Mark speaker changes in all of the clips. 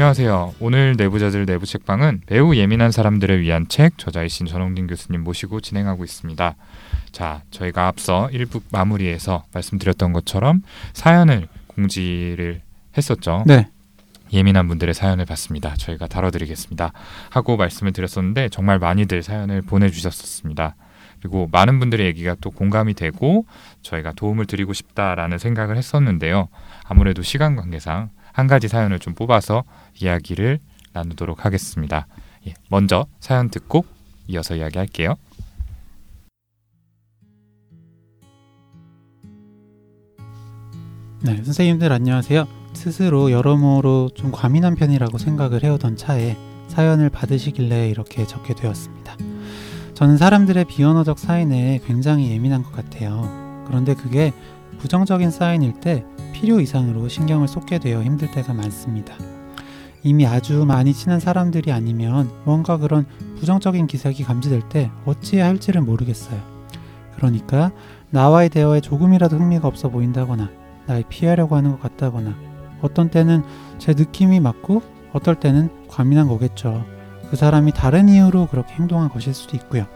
Speaker 1: 안녕하세요. 오늘 내부자들 내부 책방은 매우 예민한 사람들을 위한 책 저자이신 전홍진 교수님 모시고 진행하고 있습니다. 자, 저희가 앞서 1부 마무리에서 말씀드렸던 것처럼 사연을 공지를 했었죠.
Speaker 2: 네.
Speaker 1: 예민한 분들의 사연을 받습니다. 저희가 다뤄드리겠습니다. 하고 말씀을 드렸었는데 정말 많이들 사연을 보내주셨었습니다. 그리고 많은 분들의 얘기가 또 공감이 되고 저희가 도움을 드리고 싶다라는 생각을 했었는데요. 아무래도 시간 관계상 한 가지 사연을 좀 뽑아서 이야기를 나누도록 하겠습니다. 예, 먼저 사연 듣고 이어서 이야기할게요.
Speaker 2: 네, 선생님들 안녕하세요. 스스로 여러모로 좀 과민한 편이라고 생각을 해오던 차에 사연을 받으시길래 이렇게 적게 되었습니다. 저는 사람들의 비언어적 사인에 굉장히 예민한 것 같아요. 그런데 그게 부정적인 사인일 때 필요 이상으로 신경을 쏟게 되어 힘들 때가 많습니다. 이미 아주 많이 친한 사람들이 아니면 뭔가 그런 부정적인 기색이 감지될 때 어찌해야 할지를 모르겠어요. 그러니까 나와의 대화에 조금이라도 흥미가 없어 보인다거나 날 피하려고 하는 것 같다거나 어떤 때는 제 느낌이 맞고 어떨 때는 과민한 거겠죠. 그 사람이 다른 이유로 그렇게 행동한 것일 수도 있고요.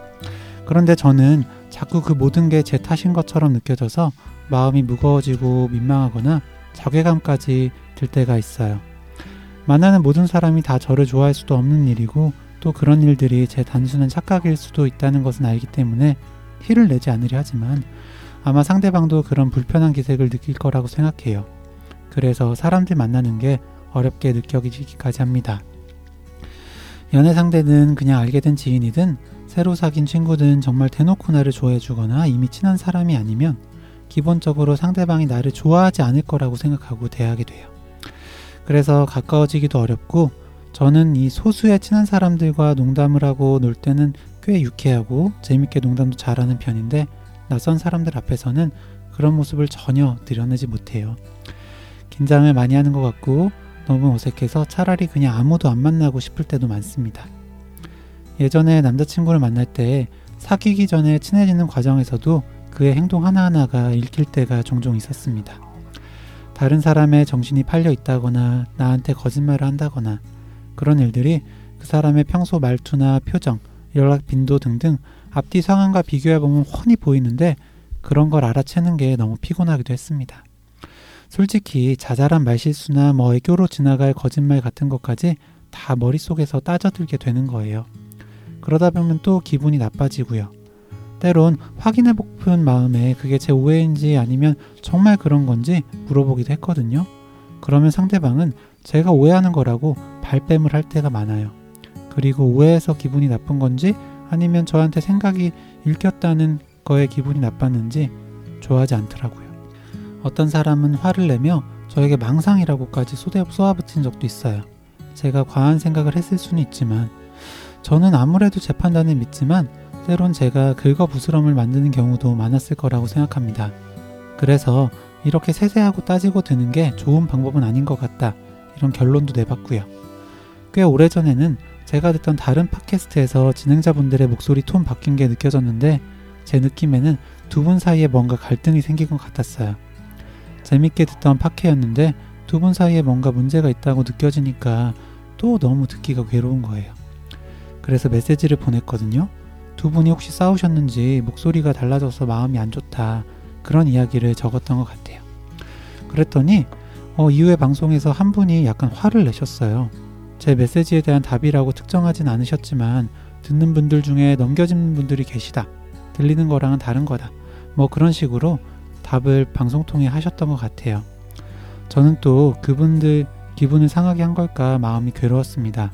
Speaker 2: 그런데 저는 자꾸 그 모든 게 제 탓인 것처럼 느껴져서 마음이 무거워지고 민망하거나 자괴감까지 들 때가 있어요. 만나는 모든 사람이 다 저를 좋아할 수도 없는 일이고 또 그런 일들이 제 단순한 착각일 수도 있다는 것은 알기 때문에 티를 내지 않으려 하지만 아마 상대방도 그런 불편한 기색을 느낄 거라고 생각해요. 그래서 사람들 만나는 게 어렵게 느껴지기까지 합니다. 연애 상대는 그냥 알게 된 지인이든 새로 사귄 친구든 정말 대놓고 나를 좋아해주거나 이미 친한 사람이 아니면 기본적으로 상대방이 나를 좋아하지 않을 거라고 생각하고 대하게 돼요. 그래서 가까워지기도 어렵고 저는 이 소수의 친한 사람들과 농담을 하고 놀 때는 꽤 유쾌하고 재밌게 농담도 잘하는 편인데 낯선 사람들 앞에서는 그런 모습을 전혀 드러내지 못해요. 긴장을 많이 하는 것 같고 너무 어색해서 차라리 그냥 아무도 안 만나고 싶을 때도 많습니다. 예전에 남자친구를 만날 때 사귀기 전에 친해지는 과정에서도 그의 행동 하나하나가 읽힐 때가 종종 있었습니다. 다른 사람의 정신이 팔려 있다거나 나한테 거짓말을 한다거나 그런 일들이 그 사람의 평소 말투나 표정, 연락 빈도 등등 앞뒤 상황과 비교해보면 훤히 보이는데 그런 걸 알아채는 게 너무 피곤하기도 했습니다. 솔직히 자잘한 말실수나 뭐 애교로 지나갈 거짓말 같은 것까지 다 머릿속에서 따져들게 되는 거예요. 그러다 보면 또 기분이 나빠지고요. 때론 확인해보픈 마음에 그게 제 오해인지 아니면 정말 그런 건지 물어보기도 했거든요. 그러면 상대방은 제가 오해하는 거라고 발뺌을 할 때가 많아요. 그리고 오해해서 기분이 나쁜 건지 아니면 저한테 생각이 읽혔다는 거에 기분이 나빴는지 좋아하지 않더라고요. 어떤 사람은 화를 내며 저에게 망상이라고까지 쏘아붙인 적도 있어요. 제가 과한 생각을 했을 수는 있지만 저는 아무래도 제 판단을 믿지만 때론 제가 긁어 부스럼을 만드는 경우도 많았을 거라고 생각합니다. 그래서 이렇게 세세하고 따지고 드는 게 좋은 방법은 아닌 것 같다. 이런 결론도 내봤고요. 꽤 오래전에는 제가 듣던 다른 팟캐스트에서 진행자분들의 목소리 톤 바뀐 게 느껴졌는데 제 느낌에는 두 분 사이에 뭔가 갈등이 생긴 것 같았어요. 재밌게 듣던 팟캐였는데 두 분 사이에 뭔가 문제가 있다고 느껴지니까 또 너무 듣기가 괴로운 거예요. 그래서 메시지를 보냈거든요. 두 분이 혹시 싸우셨는지 목소리가 달라져서 마음이 안 좋다. 그런 이야기를 적었던 것 같아요. 그랬더니 어, 이후에 방송에서 한 분이 약간 화를 내셨어요. 제 메시지에 대한 답이라고 특정하진 않으셨지만 듣는 분들 중에 넘겨진 분들이 계시다. 들리는 거랑은 다른 거다. 뭐 그런 식으로 답을 방송 통해 하셨던 것 같아요. 저는 또 그분들 기분을 상하게 한 걸까 마음이 괴로웠습니다.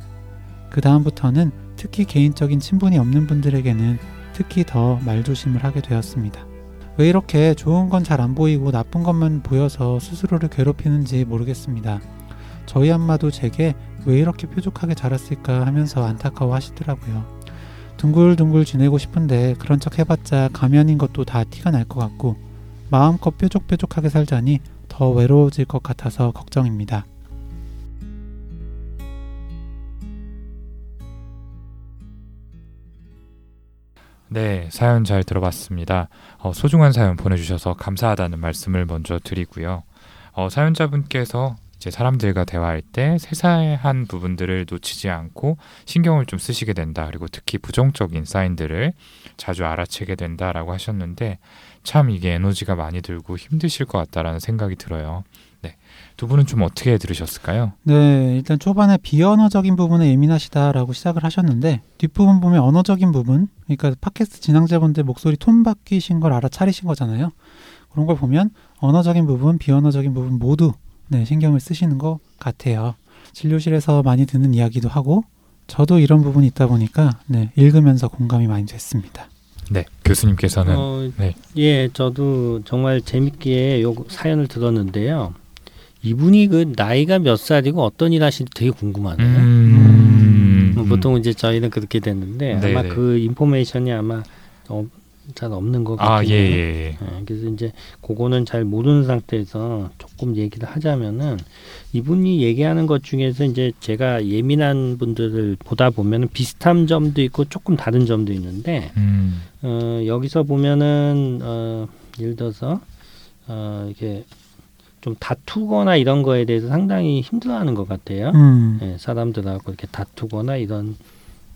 Speaker 2: 그 다음부터는 특히 개인적인 친분이 없는 분들에게는 특히 더 말조심을 하게 되었습니다. 왜 이렇게 좋은 건 잘 안 보이고 나쁜 것만 보여서 스스로를 괴롭히는지 모르겠습니다. 저희 엄마도 제게 왜 이렇게 뾰족하게 자랐을까 하면서 안타까워 하시더라고요. 둥글둥글 지내고 싶은데 그런 척 해봤자 가면인 것도 다 티가 날 것 같고 마음껏 뾰족뾰족하게 살자니 더 외로워질 것 같아서 걱정입니다.
Speaker 1: 네, 사연 잘 들어봤습니다. 어, 소중한 사연 보내주셔서 감사하다는 말씀을 먼저 드리고요. 어, 사연자분께서 이제 사람들과 대화할 때 세세한 부분들을 놓치지 않고 신경을 좀 쓰시게 된다. 그리고 특히 부정적인 사인들을 자주 알아채게 된다라고 하셨는데 참 이게 에너지가 많이 들고 힘드실 것 같다라는 생각이 들어요. 네. 두 분은 좀 어떻게 들으셨을까요?
Speaker 2: 네, 일단 초반에 비언어적인 부분에 예민하시다라고 시작을 하셨는데 뒷부분 보면 언어적인 부분, 그러니까 팟캐스트 진행자분들 목소리 톤 바뀌신 걸 알아차리신 거잖아요. 그런 걸 보면 언어적인 부분, 비언어적인 부분 모두 네, 신경을 쓰시는 것 같아요. 진료실에서 많이 듣는 이야기도 하고 저도 이런 부분이 있다 보니까 네, 읽으면서 공감이 많이 됐습니다.
Speaker 1: 네, 교수님께서는
Speaker 3: 어,
Speaker 1: 네.
Speaker 3: 예, 저도 정말 재밌게 요 사연을 들었는데요. 이분이 그 나이가 몇 살이고 어떤 일 하시는지 되게 궁금하네요.
Speaker 1: 음,
Speaker 3: 뭐 보통 이제 저희는 그렇게 됐는데
Speaker 1: 네,
Speaker 3: 아마
Speaker 1: 네.
Speaker 3: 그 인포메이션이 아마 어, 잘 없는 것 같아요.
Speaker 1: 아, 예, 예, 예.
Speaker 3: 예, 그래서 이제 그거는 잘 모르는 상태에서 조금 얘기를 하자면은 이분이 얘기하는 것 중에서 이제 제가 예민한 분들을 보다 보면은 비슷한 점도 있고 조금 다른 점도 있는데
Speaker 1: 음,
Speaker 3: 어, 여기서 보면은 어, 예를 들어서 어, 이렇게 좀 다투거나 이런 거에 대해서 상당히 힘들어하는 것 같아요.
Speaker 2: 음,
Speaker 3: 예, 사람들하고 이렇게 다투거나 이런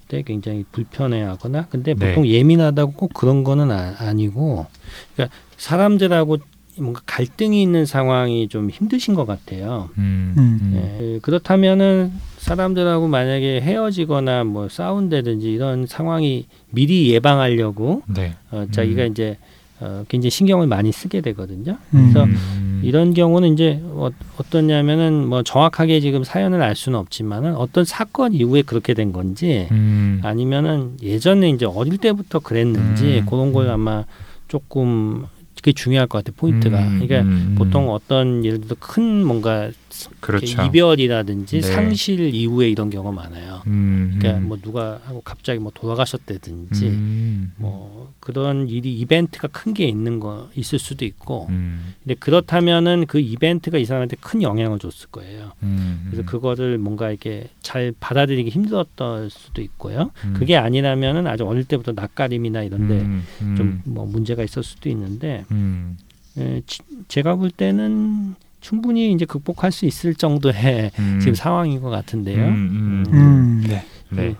Speaker 3: 때 굉장히 불편해하거나 근데
Speaker 1: 네.
Speaker 3: 보통 예민하다고 꼭 그런 거는 아, 니고 그러니까 사람들하고 뭔가 갈등이 있는 상황이 좀 힘드신 것 같아요.
Speaker 2: 음.
Speaker 1: 음, 음.
Speaker 3: 예, 그렇다면은 사람들하고 만약에 헤어지거나 뭐 싸운다든지 이런 상황이 미리 예방하려고
Speaker 1: 네.
Speaker 3: 어, 자기가
Speaker 1: 음.
Speaker 3: 이제 어, 굉장히 신경을 많이 쓰게 되거든요.
Speaker 2: 음.
Speaker 3: 그래서
Speaker 1: 음,
Speaker 3: 이런 경우는 이제 어, 어떠냐면은 뭐 정확하게 지금 사연을 알 수는 없지만은 어떤 사건 이후에 그렇게 된 건지
Speaker 1: 음,
Speaker 3: 아니면은 예전에 이제 어릴 때부터 그랬는지
Speaker 1: 음,
Speaker 3: 그런 걸
Speaker 1: 음.
Speaker 3: 아마 조금 그게 중요할 것 같아요 포인트가.
Speaker 1: 음,
Speaker 3: 그러니까
Speaker 1: 음,
Speaker 3: 보통 어떤 예를 들어 큰 뭔가
Speaker 1: 그렇죠.
Speaker 3: 이별이라든지
Speaker 1: 네.
Speaker 3: 상실 이후에 이런 경우가 많아요.
Speaker 1: 음,
Speaker 3: 그러니까
Speaker 1: 음.
Speaker 3: 뭐 누가 하고 갑자기 뭐 돌아가셨다든지
Speaker 1: 음,
Speaker 3: 뭐 그런 일이 이벤트가 큰 게 있는 거 있을 수도 있고
Speaker 1: 음,
Speaker 3: 근데 그렇다면은 그 이벤트가 이 사람한테 큰 영향을 줬을 거예요.
Speaker 1: 음,
Speaker 3: 그래서
Speaker 1: 음,
Speaker 3: 그거를 뭔가 이렇게 잘 받아들이기 힘들었을 수도 있고요.
Speaker 1: 음,
Speaker 3: 그게 아니라면은 아주 어릴 때부터 낯가림이나 이런데 좀 뭐 문제가 있을 수도 있는데
Speaker 1: 음,
Speaker 3: 에, 지- 제가 볼 때는 충분히 이제 극복할 수 있을 정도의
Speaker 1: 음,
Speaker 3: 지금 상황인 것 같은데요.
Speaker 1: 음, 음,
Speaker 2: 음, 네.
Speaker 1: 네,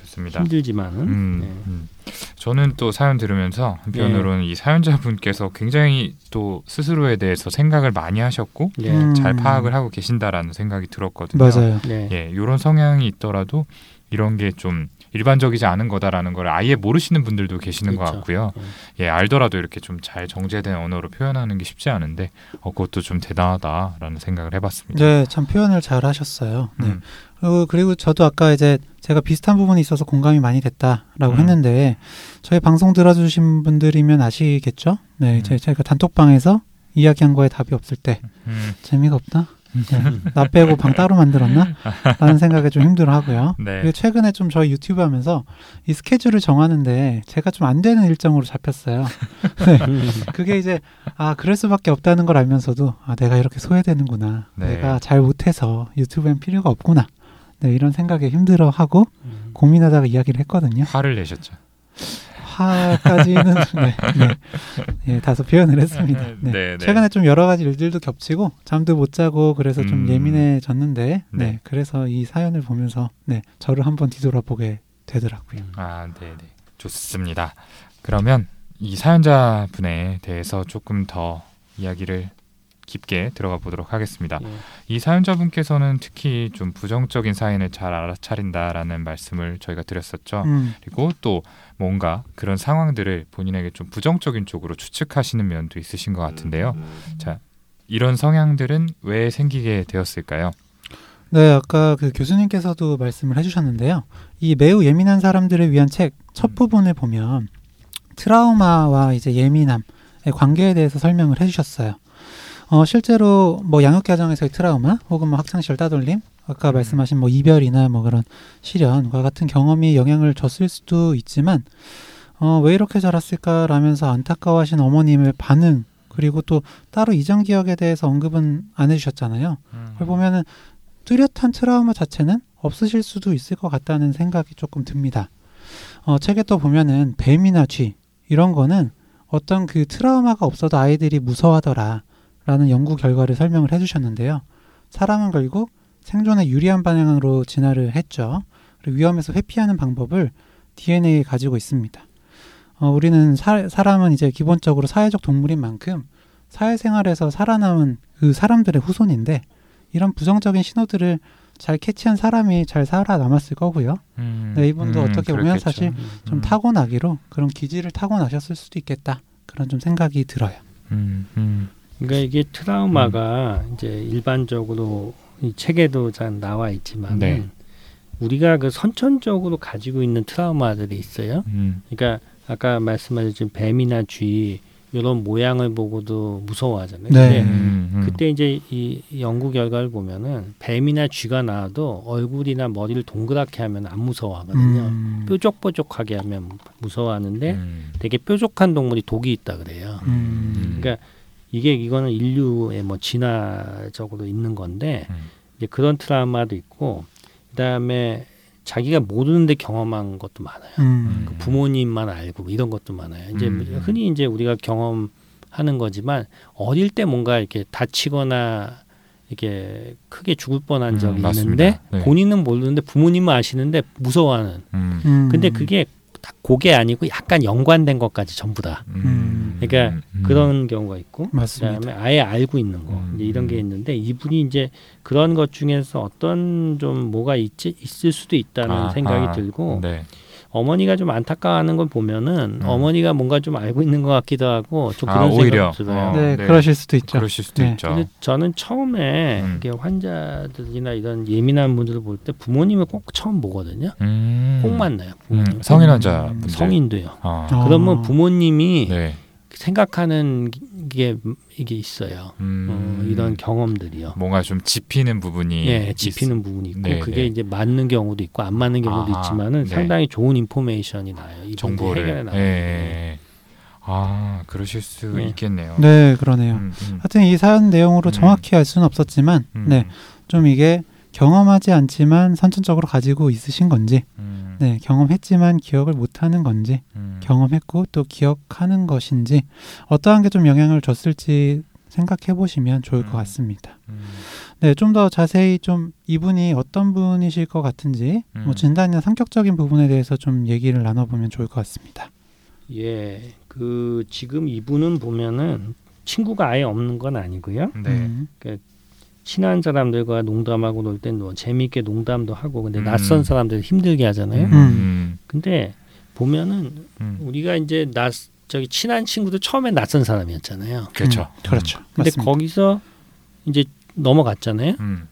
Speaker 1: 좋습니다.
Speaker 3: 힘들지만은
Speaker 1: 음,
Speaker 3: 네.
Speaker 1: 음. 저는 또 사연 들으면서 한편으로는 이 사연자분께서 굉장히 또 스스로에 대해서 생각을 많이 하셨고
Speaker 3: 네.
Speaker 2: 음.
Speaker 1: 잘 파악을 하고 계신다라는 생각이 들었거든요.
Speaker 2: 맞아요.
Speaker 3: 네.
Speaker 1: 예, 이런 성향이 있더라도 이런 게 좀 일반적이지 않은 거다라는 걸 아예 모르시는 분들도 계시는 것
Speaker 3: 그렇죠.
Speaker 1: 같고요.
Speaker 3: 음.
Speaker 1: 예, 알더라도 이렇게 좀 잘 정제된 언어로 표현하는 게 쉽지 않은데 어, 그것도 좀 대단하다라는 생각을 해봤습니다.
Speaker 2: 네, 참 표현을 잘 하셨어요. 네.
Speaker 1: 음,
Speaker 2: 그리고, 그리고 저도 아까 이제 제가 비슷한 부분이 있어서 공감이 많이 됐다라고
Speaker 1: 음.
Speaker 2: 했는데 저희 방송 들어주신 분들이면 아시겠죠? 네,
Speaker 1: 음.
Speaker 2: 제, 제가 단톡방에서 이야기한 거에 답이 없을 때
Speaker 1: 음,
Speaker 2: 재미가 없나? 네, 나 빼고 방 따로 만들었나? 라는 생각에 좀 힘들어하고요.
Speaker 1: 네.
Speaker 2: 그리고 최근에 좀 저희 유튜브 하면서 이 스케줄을 정하는데 제가 좀 안 되는 일정으로 잡혔어요. 네,
Speaker 3: 음.
Speaker 2: 그게 이제 아 그럴 수밖에 없다는 걸 알면서도 아 내가 이렇게 소외되는구나
Speaker 1: 네.
Speaker 2: 내가 잘 못해서 유튜브엔 필요가 없구나 네, 이런 생각에 힘들어하고
Speaker 3: 음.
Speaker 2: 고민하다가 이야기를 했거든요
Speaker 1: 화를 내셨죠.
Speaker 2: 화까지는 네, 네. 예, 다소 표현을 했습니다 네.
Speaker 1: 네, 네.
Speaker 2: 최근에 좀 여러 가지 일들도 겹치고 잠도 못 자고 그래서 좀
Speaker 1: 음.
Speaker 2: 예민해졌는데 네.
Speaker 1: 네.
Speaker 2: 그래서 이 사연을 보면서 네, 저를 한번 뒤돌아보게 되더라고요
Speaker 1: 아, 네, 네. 좋습니다. 그러면 이 사연자 분에 대해서 조금 더 이야기를 깊게 들어가 보도록 하겠습니다.
Speaker 3: 예.
Speaker 1: 이 사연자분께서는 특히 좀 부정적인 사인을 잘 알아차린다라는 말씀을 저희가 드렸었죠.
Speaker 2: 음,
Speaker 1: 그리고 또 뭔가 그런 상황들을 본인에게 좀 부정적인 쪽으로 추측하시는 면도 있으신 것 같은데요. 자, 이런 성향들은 왜 생기게 되었을까요?
Speaker 2: 네, 아까 그 교수님께서도 말씀을 해주셨는데요. 이 매우 예민한 사람들을 위한 책첫
Speaker 1: 음.
Speaker 2: 부분을 보면 트라우마와 이제 예민함의 관계에 대해서 설명을 해주셨어요. 어, 실제로 뭐 양육 과정에서의 트라우마 혹은 뭐 학창 시절 따돌림, 아까
Speaker 1: 음.
Speaker 2: 말씀하신 뭐 이별이나 뭐 그런 시련과 같은 경험이 영향을 줬을 수도 있지만 어, 왜 이렇게 자랐을까라면서 안타까워하신 어머님의 반응 그리고 또 따로 이전 기억에 대해서 언급은 안 해주셨잖아요. 그걸 보면은 뚜렷한 트라우마 자체는 없으실 수도 있을 것 같다는 생각이 조금 듭니다. 어, 책에 또 보면은 뱀이나 쥐 이런 거는 어떤 그 트라우마가 없어도 아이들이 무서워하더라 라는 연구 결과를 설명을 해주셨는데요. 사람은 결국 생존에 유리한 방향으로 진화를 했죠. 그리고 위험에서 회피하는 방법을 DNA에 가지고 있습니다. 어, 우리는 사, 사람은 이제 기본적으로 사회적 동물인 만큼 사회생활에서 살아남은 그 사람들의 후손인데 이런 부정적인 신호들을 잘 캐치한 사람이 잘 살아남았을 거고요.
Speaker 1: 음,
Speaker 2: 네, 이분도
Speaker 1: 음,
Speaker 2: 어떻게 보면
Speaker 1: 그렇겠죠.
Speaker 2: 사실 좀
Speaker 1: 음.
Speaker 2: 타고나기로 그런 기질을 타고나셨을 수도 있겠다. 그런 좀 생각이 들어요.
Speaker 1: 음, 음,
Speaker 3: 그러니까 이게 트라우마가 이제 일반적으로 이 책에도 잘 나와 있지만
Speaker 1: 네.
Speaker 3: 은 우리가 그 선천적으로 가지고 있는 트라우마들이 있어요.
Speaker 1: 음,
Speaker 3: 그러니까 아까 말씀하신 뱀이나 쥐 이런 모양을 보고도 무서워하잖아요.
Speaker 2: 네.
Speaker 3: 근데
Speaker 1: 음, 음.
Speaker 3: 그때 이제 이 연구 결과를 보면은 뱀이나 쥐가 나와도 얼굴이나 머리를 동그랗게 하면 안 무서워하거든요.
Speaker 2: 음,
Speaker 3: 뾰족뾰족하게 하면 무서워하는데
Speaker 1: 음,
Speaker 3: 되게 뾰족한 동물이 독이 있다 그래요.
Speaker 2: 음.
Speaker 3: 그러니까 이게 이거는 인류의 뭐 진화적으로 있는 건데
Speaker 1: 음.
Speaker 3: 이제 그런 트라우마도 있고 그다음에 자기가 모르는데 경험한 것도 많아요.
Speaker 2: 음,
Speaker 3: 그 부모님만 알고 이런 것도 많아요. 이제
Speaker 1: 음.
Speaker 3: 흔히 이제 우리가 경험하는 거지만 어릴 때 뭔가 이렇게 다치거나 이렇게 크게 죽을 뻔한
Speaker 1: 음,
Speaker 3: 적이. 있는데
Speaker 1: 네.
Speaker 3: 본인은 모르는데 부모님은 아시는데 무서워하는.
Speaker 1: 음,
Speaker 2: 음.
Speaker 3: 근데 그게 다 그게 아니고 약간 연관된 것까지 전부 다.
Speaker 1: 음,
Speaker 3: 그러니까
Speaker 1: 음,
Speaker 3: 그런 경우가 있고
Speaker 2: 맞습니다.
Speaker 3: 그다음에 아예 알고 있는 거
Speaker 1: 음,
Speaker 3: 이제 이런 게
Speaker 1: 음.
Speaker 3: 있는데 이분이 이제 그런 것 중에서 어떤 좀 뭐가 있지 있을 수도 있다는
Speaker 1: 아하.
Speaker 3: 생각이 들고
Speaker 1: 네.
Speaker 3: 어머니가 좀 안타까워하는 걸 보면은
Speaker 1: 음.
Speaker 3: 어머니가 뭔가 좀 알고 있는 것 같기도 하고 좀
Speaker 1: 아,
Speaker 3: 그런
Speaker 1: 오히려.
Speaker 3: 생각이 들어요.
Speaker 1: 어,
Speaker 2: 네,
Speaker 1: 네.
Speaker 2: 그러실 수도 있죠.
Speaker 1: 그러실 수도
Speaker 2: 네.
Speaker 1: 있죠.
Speaker 3: 근데 저는 처음에
Speaker 1: 음.
Speaker 3: 이게 환자들이나 이런 예민한 분들을 볼 때 부모님을 꼭 처음 보거든요.
Speaker 1: 음.
Speaker 3: 꼭 만나요.
Speaker 1: 음,
Speaker 3: 부모님.
Speaker 1: 성인
Speaker 2: 음,
Speaker 1: 환자분들.
Speaker 3: 성인도요.
Speaker 1: 어.
Speaker 2: 어.
Speaker 3: 그러면 부모님이
Speaker 1: 네.
Speaker 3: 생각하는 게 이게 있어요.
Speaker 1: 음.
Speaker 3: 어, 이런 경험들이요.
Speaker 1: 뭔가 좀 짚히는 부분이
Speaker 3: 예, 짚히는 부분이 있고
Speaker 1: 네,
Speaker 3: 그게
Speaker 1: 네.
Speaker 3: 이제 맞는 경우도 있고 안 맞는 경우도
Speaker 1: 아,
Speaker 3: 있지만은
Speaker 1: 네.
Speaker 3: 상당히 좋은 인포메이션이 나요. 이
Speaker 1: 정보를
Speaker 3: 해결해
Speaker 1: 예,
Speaker 3: 나가는
Speaker 1: 예. 아 그러실 수
Speaker 3: 네.
Speaker 1: 있겠네요.
Speaker 2: 네, 그러네요.
Speaker 1: 음, 음,
Speaker 2: 하여튼 이 사연 내용으로
Speaker 1: 음.
Speaker 2: 정확히 알 수는 없었지만,
Speaker 1: 음,
Speaker 2: 네, 좀 이게 경험하지 않지만 선천적으로 가지고 있으신 건지,
Speaker 1: 음,
Speaker 2: 네, 경험했지만 기억을 못하는 건지,
Speaker 1: 음,
Speaker 2: 경험했고 또 기억하는 것인지, 어떠한 게 좀 영향을 줬을지 생각해 보시면 좋을 것
Speaker 1: 음.
Speaker 2: 같습니다.
Speaker 1: 음,
Speaker 2: 네, 좀 더 자세히 좀 이분이 어떤 분이실 것 같은지,
Speaker 1: 음.
Speaker 2: 뭐 진단이나 성격적인 부분에 대해서 좀 얘기를 나눠보면 좋을 것 같습니다.
Speaker 3: 예, 그 지금 이분은 보면은 친구가 아예 없는 건 아니고요.
Speaker 1: 네.
Speaker 2: 음,
Speaker 3: 친한 사람들과 농담하고 놀 땐 뭐 재미있게 농담도 하고 근데
Speaker 1: 음.
Speaker 3: 낯선 사람들 힘들게 하잖아요.
Speaker 1: 음,
Speaker 2: 음.
Speaker 1: 음,
Speaker 3: 근데 보면은
Speaker 1: 음.
Speaker 3: 우리가 이제 낯 저기 친한 친구도 처음에 낯선 사람이었잖아요.
Speaker 1: 그렇죠.
Speaker 2: 음, 그렇죠.
Speaker 3: 근데
Speaker 2: 맞습니다.
Speaker 3: 거기서 이제 넘어갔잖아요.
Speaker 1: 음,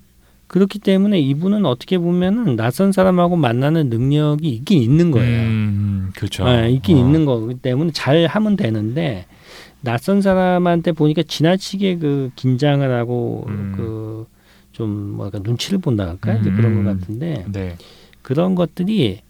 Speaker 3: 그렇기 때문에 이분은 어떻게 보면은 낯선 사람하고 만나는 능력이 있긴 있는 거예요.
Speaker 1: 음, 그렇죠.
Speaker 3: 네, 있긴
Speaker 1: 어.
Speaker 3: 있는 거기 때문에 잘 하면 되는데 낯선 사람한테 보니까 지나치게 그 긴장을 하고
Speaker 1: 음.
Speaker 3: 그좀 뭐랄까 눈치를 본다 할까
Speaker 1: 음,
Speaker 3: 그런
Speaker 1: 음.
Speaker 3: 것 같은데
Speaker 1: 네.
Speaker 3: 그런 것들이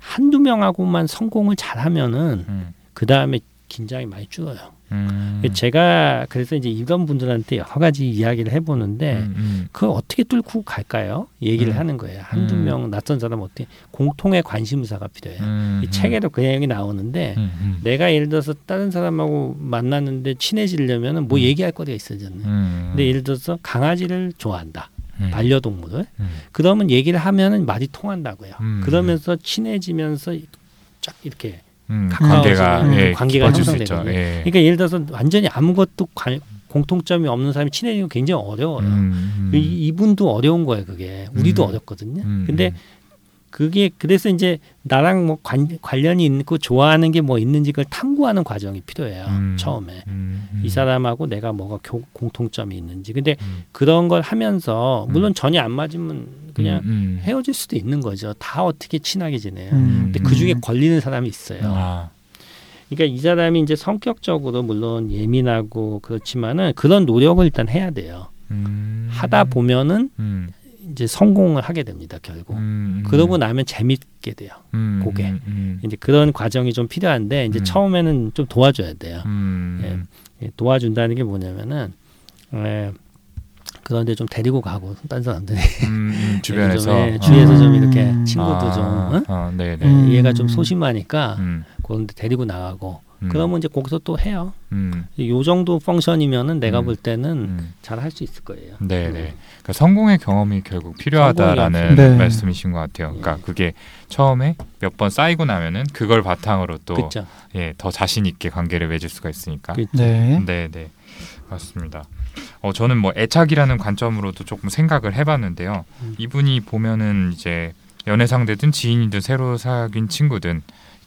Speaker 3: 한두 명하고만 성공을 잘하면은
Speaker 1: 음,
Speaker 3: 그 다음에 긴장이 많이 줄어요.
Speaker 1: 음,
Speaker 3: 제가 그래서 이제 이런 분들한테 여러 가지 이야기를 해보는데
Speaker 1: 음, 음,
Speaker 3: 그걸 어떻게 뚫고 갈까요? 얘기를
Speaker 1: 음.
Speaker 3: 하는 거예요. 한두
Speaker 1: 음.
Speaker 3: 명 낯선 사람 어떻게 공통의 관심사가 필요해요.
Speaker 1: 음,
Speaker 3: 이
Speaker 1: 음.
Speaker 3: 책에도 그 내용이 나오는데 내가 예를 들어서 다른 사람하고 만났는데 친해지려면은 뭐
Speaker 1: 음.
Speaker 3: 얘기할 거리가 있어야잖아요.
Speaker 1: 음,
Speaker 3: 근데 예를 들어서 강아지를 좋아한다.
Speaker 1: 음,
Speaker 3: 반려동물을.
Speaker 1: 음,
Speaker 3: 그러면 얘기를 하면은 말이 통한다고요.
Speaker 1: 음.
Speaker 3: 그러면서 친해지면서 쫙 이렇게
Speaker 1: 음, 관계가 예,
Speaker 3: 관계가. 형성되거든요.
Speaker 1: 예.
Speaker 3: 그러니까 예를 들어서 완전히 아무것도 관- 공통점이 없는 사람이 친해지는 거 굉장히 어려워요.
Speaker 1: 음, 음.
Speaker 3: 이, 이분도 어려운 거예요, 그게. 우리도
Speaker 1: 음.
Speaker 3: 어렵거든요.
Speaker 1: 음,
Speaker 3: 근데
Speaker 1: 음.
Speaker 3: 그게 그래서 이제 나랑 뭐 관, 관련이 있고 좋아하는 게 뭐 있는지 그걸 탐구하는 과정이 필요해요.
Speaker 1: 음.
Speaker 3: 처음에.
Speaker 1: 음, 음.
Speaker 3: 이 사람하고 내가 뭐가 교- 공통점이 있는지. 근데
Speaker 1: 음.
Speaker 3: 그런 걸 하면서 물론 전혀 안 맞으면 그냥
Speaker 1: 음, 음.
Speaker 3: 헤어질 수도 있는 거죠. 다 어떻게 친하게 지내요.
Speaker 2: 음,
Speaker 3: 근데 그 중에
Speaker 2: 음.
Speaker 3: 걸리는 사람이 있어요.
Speaker 1: 아,
Speaker 3: 그러니까 이 사람이 이제 성격적으로 물론 예민하고 그렇지만은 그런 노력을 일단 해야 돼요.
Speaker 1: 음.
Speaker 3: 하다 보면은
Speaker 1: 음,
Speaker 3: 이제 성공을 하게 됩니다. 결국.
Speaker 1: 음,
Speaker 3: 그러고 나면 재밌게 돼요.
Speaker 1: 음,
Speaker 3: 그게.
Speaker 1: 음, 음,
Speaker 3: 이제 그런 과정이 좀 필요한데 이제
Speaker 1: 음.
Speaker 3: 처음에는 좀 도와줘야 돼요.
Speaker 1: 음,
Speaker 3: 예, 도와준다는 게 뭐냐면은 에, 그런데 좀 데리고 가고 딴 사람들이
Speaker 1: 음, 음, 주변에서
Speaker 3: 좀, 예,
Speaker 1: 어.
Speaker 3: 주위에서 좀
Speaker 2: 음.
Speaker 3: 이렇게 친구도
Speaker 1: 아,
Speaker 3: 좀 어?
Speaker 1: 어, 네네.
Speaker 2: 음.
Speaker 3: 얘가 좀 소심하니까
Speaker 1: 음,
Speaker 3: 그런데 데리고 나가고
Speaker 1: 음.
Speaker 3: 그러면 이제 거기서 또 해요.
Speaker 1: 음,
Speaker 3: 요 정도 펑션이면은 내가
Speaker 1: 음.
Speaker 3: 볼 때는
Speaker 1: 음.
Speaker 3: 잘할 수 있을 거예요.
Speaker 1: 네,
Speaker 3: 음.
Speaker 1: 네. 그러니까 성공의 경험이 결국 필요하다라는
Speaker 2: 네.
Speaker 1: 말씀이신 것 같아요. 그러니까
Speaker 3: 예.
Speaker 1: 그게 처음에 몇 번 쌓이고 나면은 그걸 바탕으로 또
Speaker 3: 그렇죠.
Speaker 1: 예, 더 자신 있게 관계를 맺을 수가 있으니까.
Speaker 3: 그-
Speaker 2: 네.
Speaker 1: 네, 네. 맞습니다. 어, 저는 뭐 애착이라는 관점으로도 조금 생각을 해봤는데요.
Speaker 3: 음.
Speaker 1: 이분이 보면은 이제 연애 상대든 지인이든 새로 사귄 친구든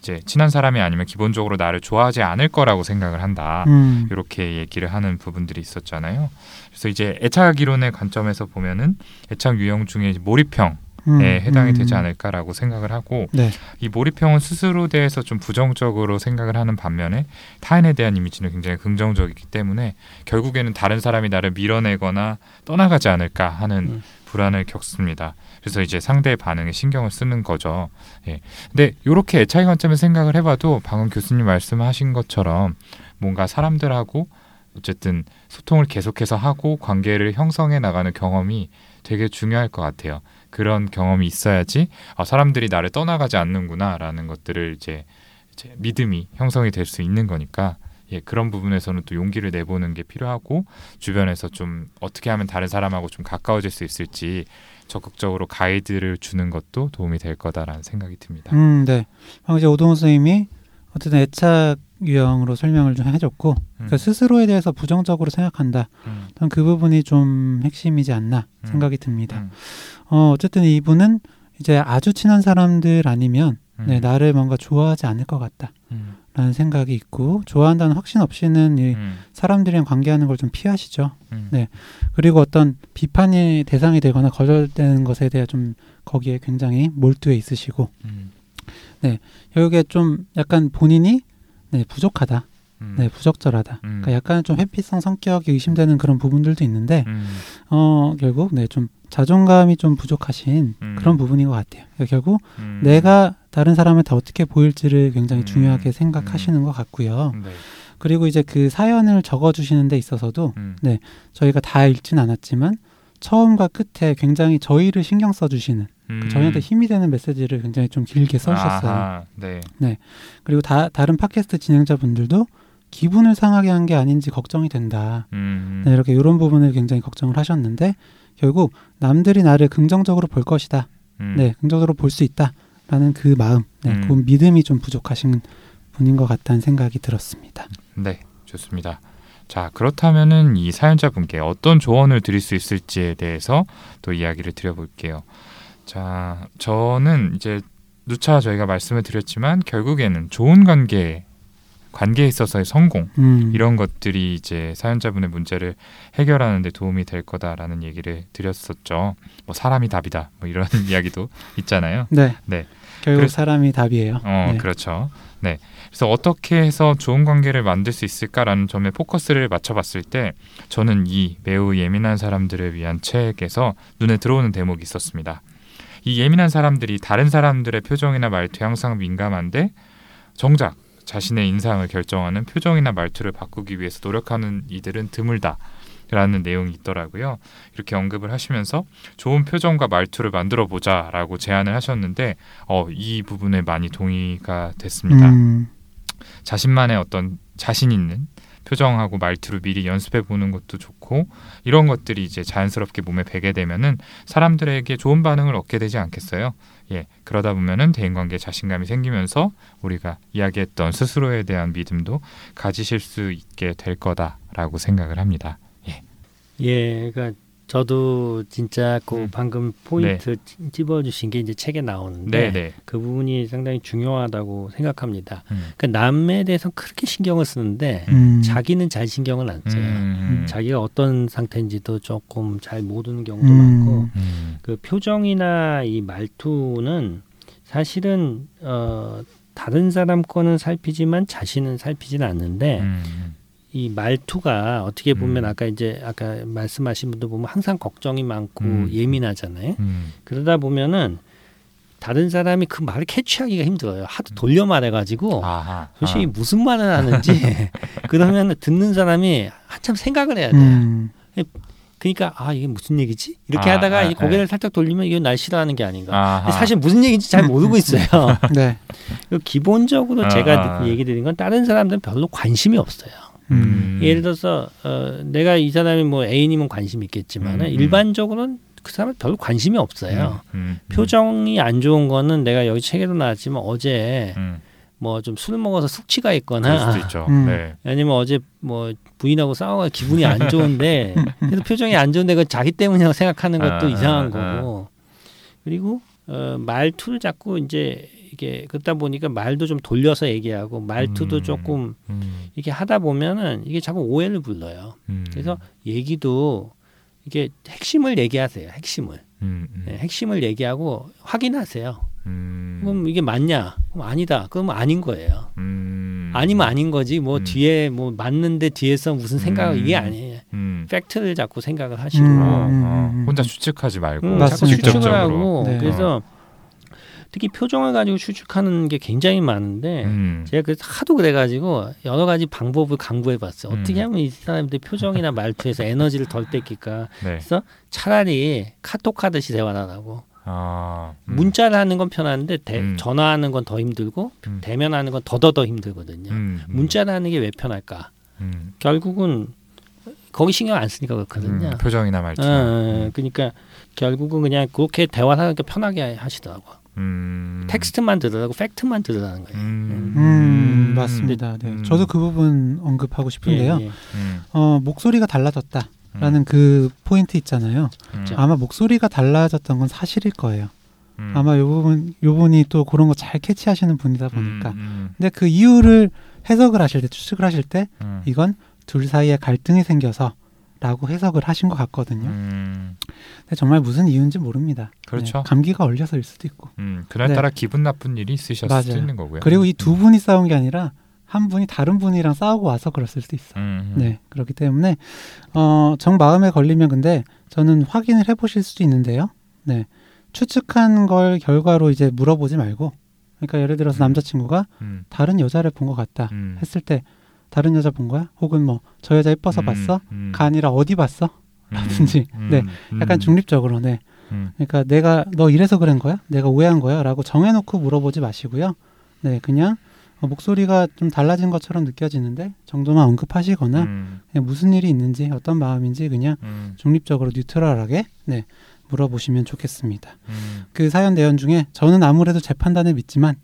Speaker 1: 이제 친한 사람이 아니면 기본적으로 나를 좋아하지 않을 거라고 생각을 한다.
Speaker 2: 음.
Speaker 1: 이렇게 얘기를 하는 부분들이 있었잖아요. 그래서 이제 애착 이론의 관점에서 보면은 애착 유형 중에 이제 몰입형에
Speaker 2: 음.
Speaker 1: 해당이 되지
Speaker 2: 음.
Speaker 1: 않을까라고 생각을 하고
Speaker 2: 네.
Speaker 1: 이 몰입형은 스스로 대해서 좀 부정적으로 생각을 하는 반면에 타인에 대한 이미지는 굉장히 긍정적이기 때문에 결국에는 다른 사람이 나를 밀어내거나 떠나가지 않을까 하는
Speaker 3: 음.
Speaker 1: 불안을 겪습니다. 그래서 이제 상대의 반응에 신경을 쓰는 거죠. 예. 근데 이렇게 애착의 관점에서 생각을 해봐도 방금 교수님 말씀하신 것처럼 뭔가 사람들하고 어쨌든 소통을 계속해서 하고 관계를 형성해 나가는 경험이 되게 중요할 것 같아요. 그런 경험이 있어야지 아, 사람들이 나를 떠나가지 않는구나라는 것들을 이제, 이제 믿음이 형성이 될 수 있는 거니까 예, 그런 부분에서는 또 용기를 내보는 게 필요하고 주변에서 좀 어떻게 하면 다른 사람하고 좀 가까워질 수 있을지 적극적으로 가이드를 주는 것도 도움이 될 거다라는 생각이 듭니다.
Speaker 2: 음, 네. 방금 이제 오동훈 선생님이 어쨌든 애착 유형으로 설명을 좀 해줬고 그러니까 스스로에 대해서 부정적으로 생각한다.
Speaker 1: 음,
Speaker 2: 그 부분이 좀 핵심이지 않나
Speaker 1: 음.
Speaker 2: 생각이 듭니다.
Speaker 1: 음,
Speaker 2: 어, 어쨌든 이분은 이제 아주 친한 사람들 아니면
Speaker 1: 음,
Speaker 2: 네, 나를 뭔가 좋아하지 않을 것 같다.
Speaker 1: 음,
Speaker 2: 라는 생각이 있고 좋아한다는 확신 없이는 이
Speaker 1: 음,
Speaker 2: 사람들이랑 관계하는 걸 좀 피하시죠.
Speaker 1: 음,
Speaker 2: 네. 그리고 어떤 비판의 대상이 되거나 거절되는 것에 대해 좀 거기에 굉장히 몰두해 있으시고
Speaker 1: 음,
Speaker 2: 결국에 좀 약간 본인이 네, 부족하다.
Speaker 1: 음,
Speaker 2: 네, 부적절하다.
Speaker 1: 음.
Speaker 2: 그러니까 약간 좀 회피성 성격이 의심되는 그런 부분들도 있는데
Speaker 1: 음,
Speaker 2: 어, 결국 네, 좀 자존감이 좀 부족하신
Speaker 1: 음.
Speaker 2: 그런 부분인 것 같아요. 그러니까 결국
Speaker 1: 음,
Speaker 2: 내가 다른 사람한테 어떻게 보일지를 굉장히
Speaker 1: 음.
Speaker 2: 중요하게 생각하시는 것 같고요.
Speaker 1: 네,
Speaker 2: 그리고 이제 그 사연을 적어주시는 데 있어서도
Speaker 1: 음,
Speaker 2: 저희가 다 읽진 않았지만 처음과 끝에 굉장히 저희를 신경 써주시는
Speaker 1: 음.
Speaker 2: 그 저희한테 힘이 되는 메시지를 굉장히 좀 길게 써주셨어요.
Speaker 1: 아하, 네,
Speaker 2: 그리고 다, 다른 팟캐스트 진행자분들도 기분을 상하게 한 게 아닌지 걱정이 된다.
Speaker 1: 음,
Speaker 2: 네, 이렇게 이런 부분을 굉장히 걱정을 하셨는데 결국 남들이 나를 긍정적으로 볼 것이다.
Speaker 1: 음,
Speaker 2: 네, 긍정적으로 볼 수 있다 라는 그 마음, 네,
Speaker 1: 음.
Speaker 2: 그 믿음이 좀 부족하신 분인 것 같다는 생각이 들었습니다.
Speaker 1: 네, 좋습니다. 자, 그렇다면은 이 사연자분께 어떤 조언을 드릴 수 있을지에 대해서 또 이야기를 드려볼게요. 자, 저는 이제 누차 저희가 말씀을 드렸지만 결국에는 좋은 관계, 관계에 있어서의 성공
Speaker 2: 음,
Speaker 1: 이런 것들이 이제 사연자분의 문제를 해결하는 데 도움이 될 거다라는 얘기를 드렸었죠. 뭐 사람이 답이다. 뭐 이런 이야기도 있잖아요.
Speaker 2: 네,
Speaker 1: 네.
Speaker 2: 결국
Speaker 1: 그래서-
Speaker 2: 사람이 답이에요.
Speaker 1: 어,
Speaker 2: 네.
Speaker 1: 그렇죠. 네. 그래서 어떻게 해서 좋은 관계를 만들 수 있을까라는 점에 포커스를 맞춰봤을 때 저는 이 매우 예민한 사람들을 위한 책에서 눈에 들어오는 대목이 있었습니다. 이 예민한 사람들이 다른 사람들의 표정이나 말투에 항상 민감한데 정작 자신의 인상을 결정하는 표정이나 말투를 바꾸기 위해서 노력하는 이들은 드물다. 라는 내용이 있더라고요. 이렇게 언급을 하시면서 좋은 표정과 말투를 만들어 보자라고 제안을 하셨는데 어, 이 부분에 많이 동의가 됐습니다.
Speaker 2: 음,
Speaker 1: 자신만의 어떤 자신 있는 표정하고 말투를 미리 연습해 보는 것도 좋고 이런 것들이 이제 자연스럽게 몸에 배게 되면은 사람들에게 좋은 반응을 얻게 되지 않겠어요? 예. 그러다 보면은 대인 관계에 자신감이 생기면서 우리가 이야기했던 스스로에 대한 믿음도 가지실 수 있게 될 거다라고 생각을 합니다.
Speaker 3: 예, 그러니까 저도 진짜 그
Speaker 1: 음.
Speaker 3: 방금 포인트 찝어주신 게 이제 책에 나오는데
Speaker 1: 네, 네.
Speaker 3: 그 부분이 상당히 중요하다고 생각합니다.
Speaker 1: 음.
Speaker 3: 그러니까 남에 대해서 그렇게 신경을 쓰는데
Speaker 2: 음,
Speaker 3: 자기는 잘 신경을 안 써요.
Speaker 1: 음.
Speaker 3: 자기가 어떤 상태인지도 조금 잘 모르는 경우도
Speaker 2: 음.
Speaker 3: 많고
Speaker 1: 음.
Speaker 3: 그 표정이나 이 말투는 사실은 어 다른 사람 거는 살피지만 자신은 살피지는 않는데
Speaker 1: 음.
Speaker 3: 이 말투가 어떻게 보면
Speaker 1: 음.
Speaker 3: 아까 이제 아까 말씀하신 분도 보면 항상 걱정이 많고
Speaker 1: 음.
Speaker 3: 예민하잖아요.
Speaker 1: 음.
Speaker 3: 그러다 보면은 다른 사람이 그 말을 캐치하기가 힘들어요. 하도 돌려 말해가지고
Speaker 1: 아하.
Speaker 3: 도대체
Speaker 1: 아.
Speaker 3: 무슨 말을 하는지 그러면 듣는 사람이 한참 생각을 해야 돼요.
Speaker 2: 음,
Speaker 3: 그러니까 아 이게 무슨 얘기지? 이렇게
Speaker 1: 아,
Speaker 3: 하다가
Speaker 1: 아,
Speaker 3: 이 고개를 살짝 돌리면 이건 날 싫어하는 게 아닌가.
Speaker 1: 아하.
Speaker 3: 사실 무슨 얘기인지 잘 모르고 있어요.
Speaker 2: 네.
Speaker 3: 기본적으로
Speaker 1: 아,
Speaker 3: 제가
Speaker 1: 아.
Speaker 3: 얘기 드린 건 다른 사람들은 별로 관심이 없어요.
Speaker 2: 음.
Speaker 3: 예를 들어서 어, 내가 이 사람이 뭐 애인이면 관심 있겠지만
Speaker 1: 음,
Speaker 3: 은
Speaker 1: 음.
Speaker 3: 일반적으로는 그 사람은 별로 관심이 없어요.
Speaker 1: 음, 음,
Speaker 3: 표정이 안 좋은 거는 내가 여기 책에도 나왔지만 어제
Speaker 1: 음,
Speaker 3: 뭐좀 술 먹어서 숙취가 있거나.
Speaker 2: 음.
Speaker 1: 네.
Speaker 3: 아니면 어제 뭐 부인하고 싸워가 기분이 안 좋은데 그래서 표정이 안 좋은데 그 자기 때문이라고 생각하는 것도
Speaker 1: 아,
Speaker 3: 이상한
Speaker 1: 아,
Speaker 3: 거고 그리고 어, 말투를 자꾸 이제 이게 그러다 보니까 말도 좀 돌려서 얘기하고 말투도
Speaker 1: 음.
Speaker 3: 조금
Speaker 1: 음,
Speaker 3: 이렇게 하다 보면은 이게 자꾸 오해를 불러요.
Speaker 1: 음.
Speaker 3: 그래서 얘기도 이게 핵심을 얘기하세요. 핵심을
Speaker 1: 음, 음,
Speaker 3: 네, 핵심을 얘기하고 확인하세요.
Speaker 1: 음,
Speaker 3: 그럼 이게 맞냐? 그럼 아니다. 그럼 아닌 거예요.
Speaker 1: 음,
Speaker 3: 아니면 아닌 거지. 뭐
Speaker 1: 음.
Speaker 3: 뒤에 뭐 맞는데 뒤에서 무슨 생각
Speaker 1: 음.
Speaker 3: 이게 아니에요.
Speaker 1: 음.
Speaker 3: 팩트를 자꾸 생각을 하시고
Speaker 2: 음.
Speaker 1: 어, 어,
Speaker 2: 음.
Speaker 1: 혼자 추측하지 말고
Speaker 3: 음. 자꾸 추측을
Speaker 1: 직접적으로.
Speaker 3: 하고
Speaker 2: 네.
Speaker 3: 그래서 특히 표정을 가지고 추측하는 게 굉장히 많은데
Speaker 1: 음,
Speaker 3: 제가 그래서 하도 그래가지고 여러 가지 방법을 강구해봤어요.
Speaker 1: 음.
Speaker 3: 어떻게 하면 이 사람들 표정이나 말투에서 에너지를 덜 뺏길까?
Speaker 1: 네.
Speaker 3: 그래서 차라리 카톡 하듯이 대화를 하라고.
Speaker 1: 아, 음,
Speaker 3: 문자를 하는 건 편한데 대-
Speaker 1: 음.
Speaker 3: 전화하는 건 더 힘들고
Speaker 1: 음.
Speaker 3: 대면하는 건 더더더 힘들거든요.
Speaker 1: 음, 음,
Speaker 3: 문자를 하는 게 왜 편할까?
Speaker 1: 음,
Speaker 3: 결국은 거기 신경 안 쓰니까 그렇거든요.
Speaker 1: 음, 표정이나 말투.
Speaker 3: 어, 어, 그러니까 결국은 그냥 그렇게 대화를 하니까 편하게 하시더라고요.
Speaker 1: 음,
Speaker 3: 텍스트만 들으라고 팩트만 들으라는 거예요.
Speaker 1: 음,
Speaker 2: 음, 맞습니다. 네.
Speaker 1: 음.
Speaker 2: 저도 그 부분 언급하고 싶은데요.
Speaker 3: 예, 예.
Speaker 1: 음,
Speaker 2: 어, 목소리가 달라졌다 라는
Speaker 1: 음,
Speaker 2: 그 포인트 있잖아요.
Speaker 1: 음,
Speaker 2: 아마 목소리가 달라졌던 건 사실일 거예요.
Speaker 1: 음,
Speaker 2: 아마 요 부분 요 분이 또 그런 거 잘 캐치하시는 분이다 보니까.
Speaker 1: 음,
Speaker 2: 근데 그 이유를 해석을 하실 때 추측을 하실 때
Speaker 1: 음,
Speaker 2: 이건 둘 사이에 갈등이 생겨서 라고 해석을 하신 것 같거든요.
Speaker 1: 음,
Speaker 2: 근데 정말 무슨 이유인지 모릅니다.
Speaker 1: 그렇죠.
Speaker 2: 네, 감기가 걸려서일 수도 있고.
Speaker 1: 음, 그날따라 기분 나쁜 일이 있으셨을 수도
Speaker 2: 맞아요.
Speaker 1: 있는 거고요.
Speaker 2: 그리고 이 두 분이 싸운 게 아니라 한 분이 다른 분이랑 싸우고 와서 그랬을 수도 있어요.
Speaker 1: 음, 음,
Speaker 2: 네, 그렇기 때문에 어, 정 마음에 걸리면 근데 저는 확인을 해보실 수도 있는데요. 네, 추측한 걸 결과로 이제 물어보지 말고, 그러니까 예를 들어서 남자친구가
Speaker 1: 음,
Speaker 2: 다른 여자를 본 것 같다
Speaker 1: 음,
Speaker 2: 했을 때 다른 여자 본 거야? 혹은 뭐 저 여자 예뻐서
Speaker 1: 음,
Speaker 2: 봤어?
Speaker 1: 음,
Speaker 2: 가 아니라 어디 봤어? 라든지.
Speaker 1: 음,
Speaker 2: 네,
Speaker 1: 음,
Speaker 2: 약간 중립적으로 네.
Speaker 1: 음,
Speaker 2: 그러니까 내가 너 이래서 그런 거야? 내가 오해한 거야?라고 정해놓고 물어보지 마시고요. 네, 그냥 어, 목소리가 좀 달라진 것처럼 느껴지는데 정도만 언급하시거나
Speaker 1: 음,
Speaker 2: 그냥 무슨 일이 있는지 어떤 마음인지 그냥
Speaker 1: 음,
Speaker 2: 중립적으로 뉴트럴하게 네, 물어보시면 좋겠습니다.
Speaker 1: 음,
Speaker 2: 그 사연 내용 중에 저는 아무래도 제 판단을 믿지만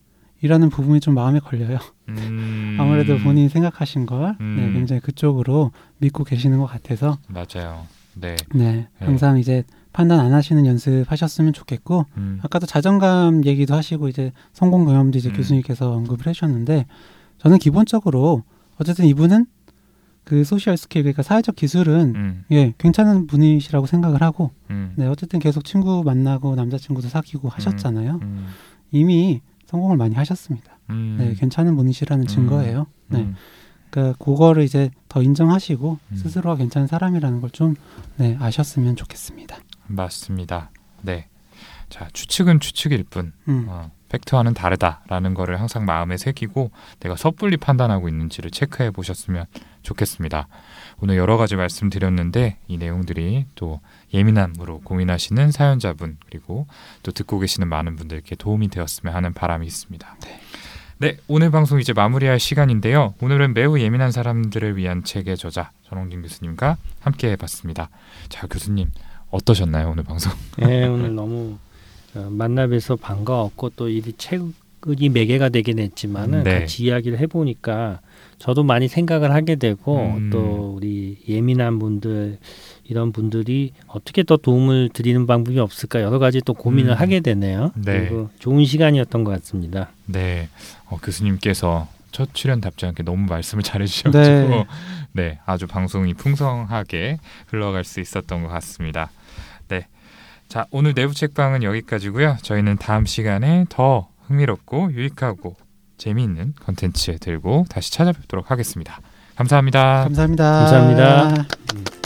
Speaker 2: 이라는 부분이 좀 마음에 걸려요.
Speaker 1: 음,
Speaker 2: 아무래도 본인이 생각하신 걸
Speaker 1: 음.
Speaker 2: 네, 굉장히 그쪽으로 믿고 계시는 것 같아서
Speaker 1: 맞아요. 네.
Speaker 2: 네,
Speaker 1: 네.
Speaker 2: 항상 이제 판단 안 하시는 연습하셨으면 좋겠고
Speaker 1: 음,
Speaker 2: 아까도 자존감 얘기도 하시고 이제 성공 경험도 이제
Speaker 1: 음.
Speaker 2: 교수님께서 언급을 해주셨는데 저는 기본적으로 어쨌든 이분은 그 social skill 그러니까 사회적 기술은
Speaker 1: 음,
Speaker 2: 예 괜찮은 분이시라고 생각을 하고
Speaker 1: 음,
Speaker 2: 네 어쨌든 계속 친구 만나고 남자친구도 사귀고 하셨잖아요
Speaker 1: 음,
Speaker 2: 이미 성공을 많이 하셨습니다
Speaker 1: 음,
Speaker 2: 네 괜찮은 분이시라는
Speaker 1: 음.
Speaker 2: 증거예요 네
Speaker 1: 음,
Speaker 2: 그러니까 그거를 이제 더 인정하시고
Speaker 1: 음.
Speaker 2: 스스로가 괜찮은 사람이라는 걸 좀 네, 아셨으면 좋겠습니다
Speaker 1: 맞습니다. 네. 자, 추측은 추측일 뿐,
Speaker 2: 음.
Speaker 1: 어, 팩트와는 다르다라는 거를 항상 마음에 새기고 내가 섣불리 판단하고 있는지를 체크해 보셨으면 좋겠습니다. 오늘 여러 가지 말씀드렸는데 이 내용들이 또 예민함으로 고민하시는 사연자분 그리고 또 듣고 계시는 많은 분들께 도움이 되었으면 하는 바람이 있습니다. 네, 오늘 방송 이제 마무리할 시간인데요. 오늘은 매우 예민한 사람들을 위한 책의 저자 전홍진 교수님과 함께 해봤습니다. 자, 교수님 어떠셨나요 오늘 방송?
Speaker 3: 예, 오늘 너무 어, 만나 뵈서 반가웠고 또이 책이 매개가 되긴 했지만은
Speaker 1: 네.
Speaker 3: 같이 이야기를 해보니까 저도 많이 생각을 하게 되고
Speaker 1: 음.
Speaker 3: 또 우리 예민한 분들 이런 분들이 어떻게 더 도움을 드리는 방법이 없을까 여러 가지 또 고민을
Speaker 1: 음.
Speaker 3: 하게 되네요.
Speaker 1: 네.
Speaker 3: 그리고 좋은 시간이었던 것 같습니다.
Speaker 1: 네, 어, 교수님께서 첫 출연답지 않게 너무 말씀을 잘해주셔가지고 네.
Speaker 2: 네.
Speaker 1: 아주 방송이 풍성하게 흘러갈 수 있었던 것 같습니다. 네, 자 오늘 내부 책방은 여기까지고요. 저희는 다음 시간에 더 흥미롭고 유익하고 재미있는 컨텐츠 들고 다시 찾아뵙도록 하겠습니다. 감사합니다.
Speaker 2: 감사합니다
Speaker 3: 감사합니다.